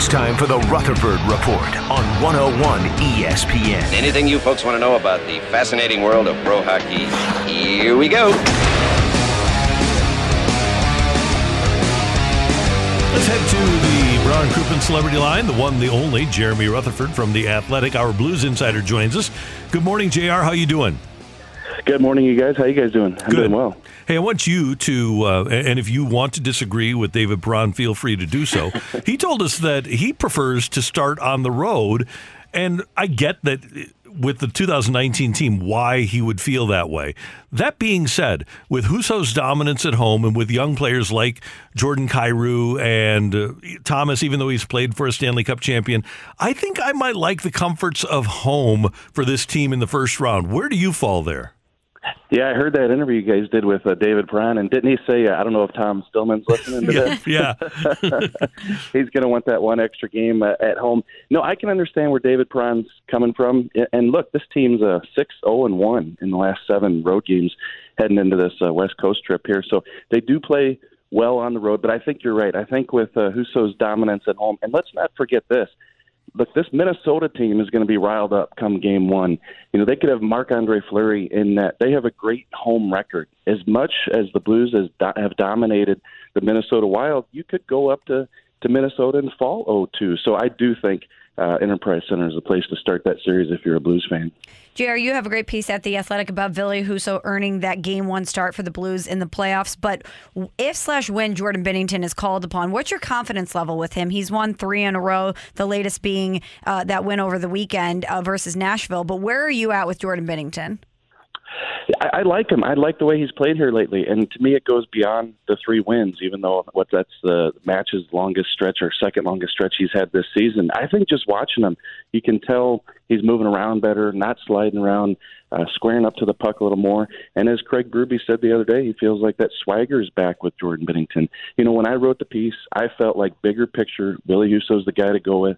It's time for the Rutherford Report on 101 ESPN. Anything you folks want to know about the fascinating world of pro hockey? Here we go. Let's head to the Brown Crouppen Celebrity Line, the one, the only, Jeremy Rutherford from The Athletic. Our Blues insider joins us. Good morning, JR. How you doing? Good morning, you guys. How you guys doing? I'm Good. doing well. Hey, I want you to, uh, and if you want to disagree with David Perron, feel free to do so. he told us that he prefers to start on the road, and I get that with the 2019 team, why he would feel that way. That being said, with Husso's dominance at home and with young players like Jordan Kyrou and uh, Thomas, even though he's played for a Stanley Cup champion, I think I might like the comforts of home for this team in the first round. Where do you fall there? Yeah, I heard that interview you guys did with uh, David Perron, and didn't he say, uh, I don't know if Tom Stillman's listening to this? yeah. He's going to want that one extra game uh, at home. No, I can understand where David Perron's coming from. And look, this team's a 6 0 and 1 in the last seven road games heading into this uh, West Coast trip here. So they do play well on the road, but I think you're right. I think with uh, Husso's dominance at home, and let's not forget this. Look, this Minnesota team is going to be riled up come game one. You know, they could have Marc Andre Fleury in that. They have a great home record. As much as the Blues has have dominated the Minnesota Wild, you could go up to, to Minnesota in fall 0-2. So I do think uh, Enterprise Center is a place to start that series if you're a Blues fan. JR, you have a great piece at The Athletic about Ville Husso earning that game one start for the Blues in the playoffs. But if slash when Jordan Binnington is called upon, what's your confidence level with him? He's won three in a row, the latest being uh, that win over the weekend uh, versus Nashville. But where are you at with Jordan Binnington? I, I like him. I like the way he's played here lately, and to me, it goes beyond the three wins. Even though what that's the match's longest stretch or second longest stretch he's had this season. I think just watching him, you can tell he's moving around better, not sliding around, uh, squaring up to the puck a little more. And as Craig Berube said the other day, he feels like that swagger is back with Jordan Binnington. You know, when I wrote the piece, I felt like bigger picture. Ville Husso's the guy to go with.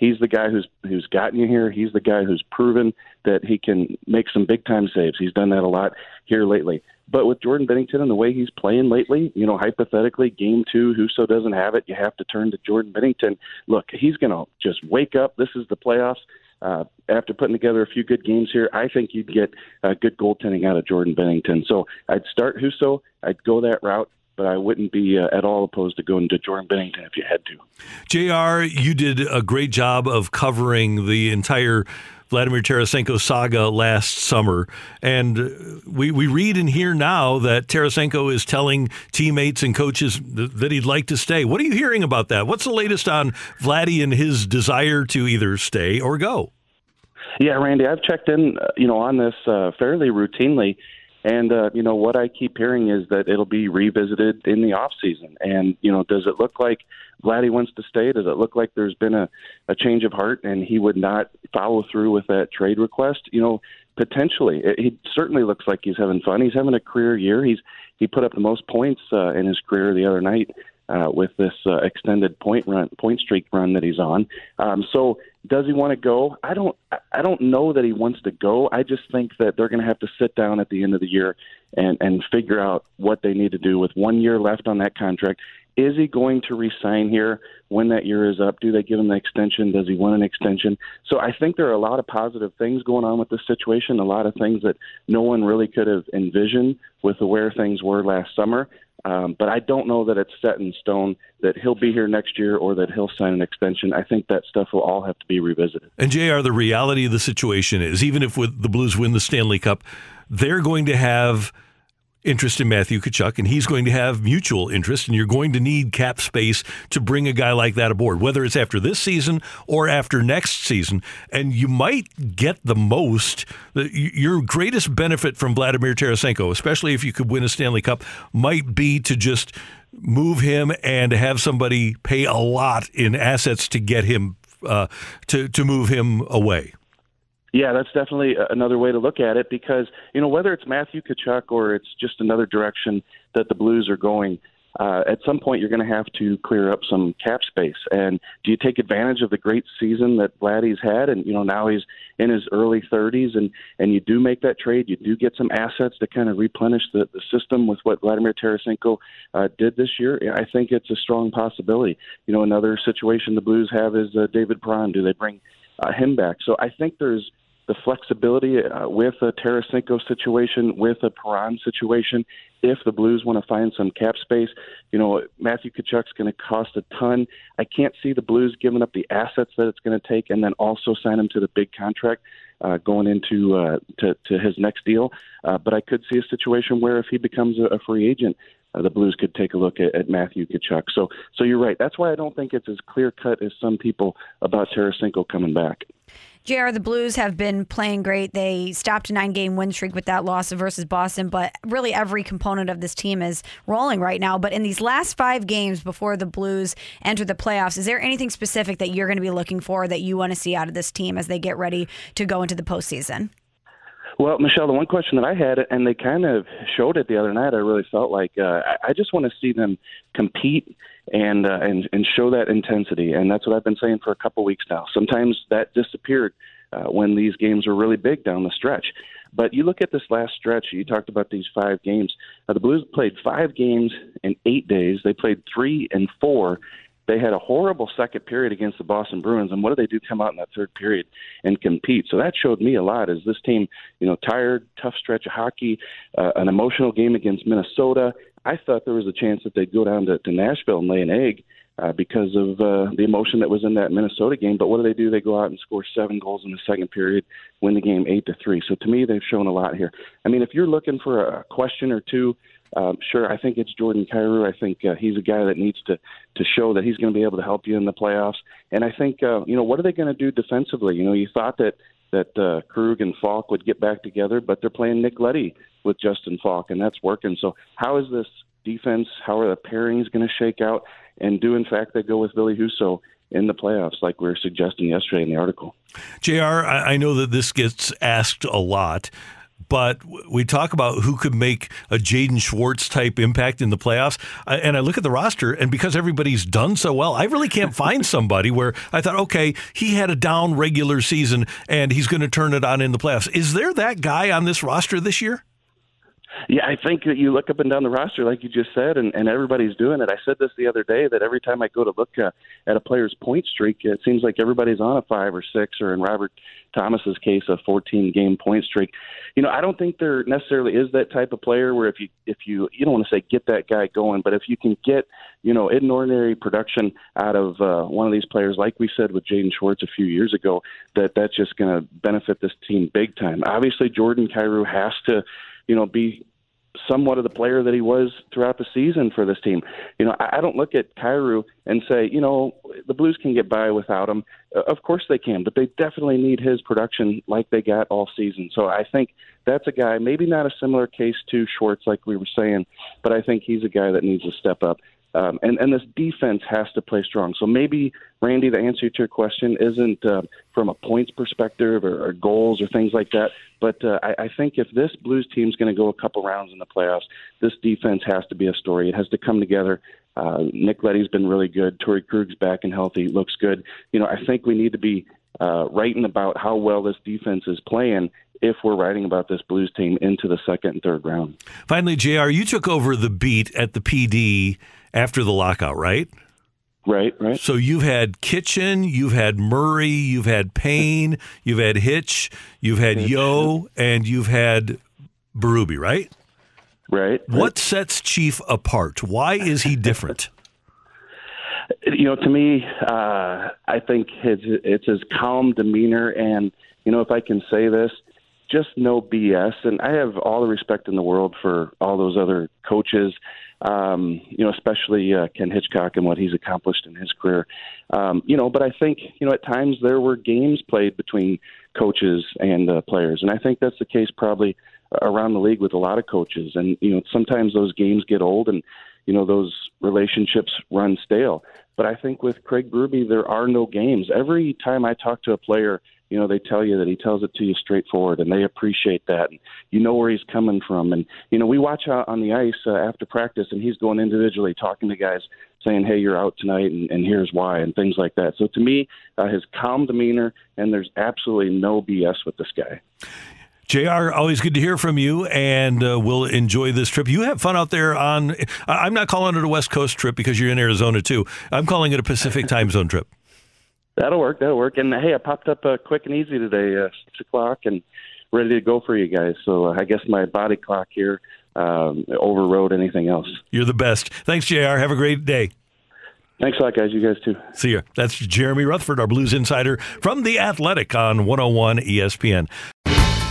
He's the guy who's who's gotten you here. He's the guy who's proven that he can make some big time saves. He's done that a lot here lately. But with Jordan Binnington and the way he's playing lately, you know, hypothetically, game two, Husso doesn't have it. You have to turn to Jordan Binnington. Look, he's going to just wake up. This is the playoffs. Uh, after putting together a few good games here, I think you'd get uh, good goaltending out of Jordan Binnington. So I'd start Husso. I'd go that route but I wouldn't be uh, at all opposed to going to Jordan Binnington if you had to. JR, you did a great job of covering the entire Vladimir Tarasenko saga last summer. And we, we read and hear now that Tarasenko is telling teammates and coaches th- that he'd like to stay. What are you hearing about that? What's the latest on Vladdy and his desire to either stay or go? Yeah, Randy, I've checked in, uh, you know, on this uh, fairly routinely. And uh, you know what I keep hearing is that it'll be revisited in the off season. And you know, does it look like Vladdy wants to stay? Does it look like there's been a, a change of heart and he would not follow through with that trade request? You know, potentially. It, he certainly looks like he's having fun. He's having a career year. He's he put up the most points uh, in his career the other night uh, with this uh, extended point run, point streak run that he's on. Um, so, does he want to go? I don't. I don't know that he wants to go. I just think that they're going to have to sit down at the end of the year and and figure out what they need to do with one year left on that contract. Is he going to resign here when that year is up? Do they give him the extension? Does he want an extension? So I think there are a lot of positive things going on with this situation, a lot of things that no one really could have envisioned with the where things were last summer. Um, but I don't know that it's set in stone that he'll be here next year or that he'll sign an extension. I think that stuff will all have to be revisited. And JR, the reality of the situation is even if the Blues win the Stanley Cup, they're going to have interest in Matthew Tkachuk, and he's going to have mutual interest, and you're going to need cap space to bring a guy like that aboard, whether it's after this season or after next season. And you might get the most. Your greatest benefit from Vladimir Tarasenko, especially if you could win a Stanley Cup, might be to just move him and have somebody pay a lot in assets to get him uh, to to move him away. Yeah, that's definitely another way to look at it because you know whether it's Matthew Tkachuk or it's just another direction that the Blues are going. Uh, at some point, you're going to have to clear up some cap space. And do you take advantage of the great season that Vladdy's had? And you know now he's in his early 30s, and and you do make that trade. You do get some assets to kind of replenish the, the system with what Vladimir Tarasenko uh, did this year. I think it's a strong possibility. You know, another situation the Blues have is uh, David Perron. Do they bring uh, him back? So I think there's the flexibility uh, with a Tarasenko situation, with a Perron situation. If the Blues want to find some cap space, you know Matthew Tkachuk's going to cost a ton. I can't see the Blues giving up the assets that it's going to take, and then also sign him to the big contract uh, going into uh, to, to his next deal. Uh, but I could see a situation where if he becomes a, a free agent, uh, the Blues could take a look at, at Matthew Tkachuk. So, so you're right. That's why I don't think it's as clear cut as some people about Tarasenko coming back. JR, the Blues have been playing great. They stopped a nine game win streak with that loss versus Boston, but really every component of this team is rolling right now. But in these last five games before the Blues enter the playoffs, is there anything specific that you're going to be looking for that you want to see out of this team as they get ready to go into the postseason? Well, Michelle, the one question that I had, and they kind of showed it the other night, I really felt like uh, I just want to see them compete and uh, and and show that intensity, and that's what I've been saying for a couple weeks now. Sometimes that disappeared uh, when these games were really big down the stretch. But you look at this last stretch. You talked about these five games. Uh, the Blues played five games in eight days. They played three and four they had a horrible second period against the Boston Bruins, and what did they do? Come out in that third period and compete. So that showed me a lot. Is this team, you know, tired, tough stretch of hockey, uh, an emotional game against Minnesota? I thought there was a chance that they'd go down to, to Nashville and lay an egg. Uh, because of uh, the emotion that was in that Minnesota game. But what do they do? They go out and score seven goals in the second period, win the game eight to three. So to me, they've shown a lot here. I mean, if you're looking for a question or two um, sure, I think it's Jordan Kyrou. I think uh, he's a guy that needs to to show that he's going to be able to help you in the playoffs. And I think uh, you know what are they going to do defensively? You know, you thought that that uh, Krug and Falk would get back together, but they're playing Nick Leddy with Justin Faulk, and that's working. So how is this defense? How are the pairings going to shake out? And do in fact they go with Ville Husso in the playoffs, like we were suggesting yesterday in the article. Jr., I know that this gets asked a lot but we talk about who could make a Jaden Schwartz type impact in the playoffs. And I look at the roster, and because everybody's done so well, I really can't find somebody where I thought, okay, he had a down regular season and he's going to turn it on in the playoffs. Is there that guy on this roster this year? Yeah, I think that you look up and down the roster, like you just said, and, and everybody's doing it. I said this the other day that every time I go to look uh, at a player's point streak, it seems like everybody's on a five or six, or in Robert Thomas's case, a 14 game point streak. You know, I don't think there necessarily is that type of player where if you if you you don't want to say get that guy going, but if you can get you know in ordinary production out of uh, one of these players, like we said with Jaden Schwartz a few years ago, that that's just going to benefit this team big time. Obviously, Jordan Kyrou has to you know, be somewhat of the player that he was throughout the season for this team. You know, I don't look at Kyrou and say, you know, the Blues can get by without him. Uh, of course they can, but they definitely need his production like they got all season. So I think that's a guy, maybe not a similar case to Schwartz like we were saying, but I think he's a guy that needs to step up. Um, and, and this defense has to play strong. So maybe, Randy, the answer to your question isn't uh, from a points perspective or, or goals or things like that. But uh, I, I think if this Blues team is going to go a couple rounds in the playoffs, this defense has to be a story. It has to come together. Uh, Nick Leddy's been really good. Torey Krug's back and healthy, looks good. You know, I think we need to be uh, writing about how well this defense is playing if we're writing about this Blues team into the second and third round. Finally, JR, you took over the beat at the PD after the lockout, right? Right, right. So you've had Kitchen, you've had Murray, you've had Payne, you've had Hitch, you've had Yeo, and you've had Berube, right? Right. What sets Chief apart? Why is he different? you know, to me, uh, I think his, it's his calm demeanor, and you know, if I can say this, just no BS. And I have all the respect in the world for all those other coaches, um, you know, especially uh, Ken Hitchcock and what he's accomplished in his career. Um, you know, but I think, you know, at times there were games played between coaches and uh, players. And I think that's the case probably around the league with a lot of coaches. And, you know, sometimes those games get old and, you know, those relationships run stale. But I think with Craig Berube, there are no games. Every time I talk to a player, you know, they tell you that he tells it to you straightforward, and they appreciate that. And you know where he's coming from, and you know, we watch out on the ice uh, after practice, and he's going individually talking to guys, saying, "Hey, you're out tonight, and, and here's why," and things like that. So to me, uh, his calm demeanor, and there's absolutely no BS with this guy. JR, always good to hear from you, and uh, we'll enjoy this trip. You have fun out there on. I'm not calling it a West Coast trip because you're in Arizona too. I'm calling it a Pacific time zone trip. That'll work. That'll work. And hey, I popped up uh, quick and easy today, uh, six o'clock, and ready to go for you guys. So uh, I guess my body clock here um, overrode anything else. You're the best. Thanks, JR. Have a great day. Thanks a lot, guys. You guys too. See you. That's Jeremy Rutherford, our Blues insider from The Athletic on 101 ESPN.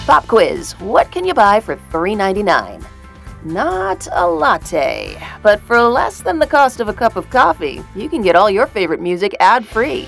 Pop quiz What can you buy for $3.99? Not a latte, but for less than the cost of a cup of coffee, you can get all your favorite music ad free.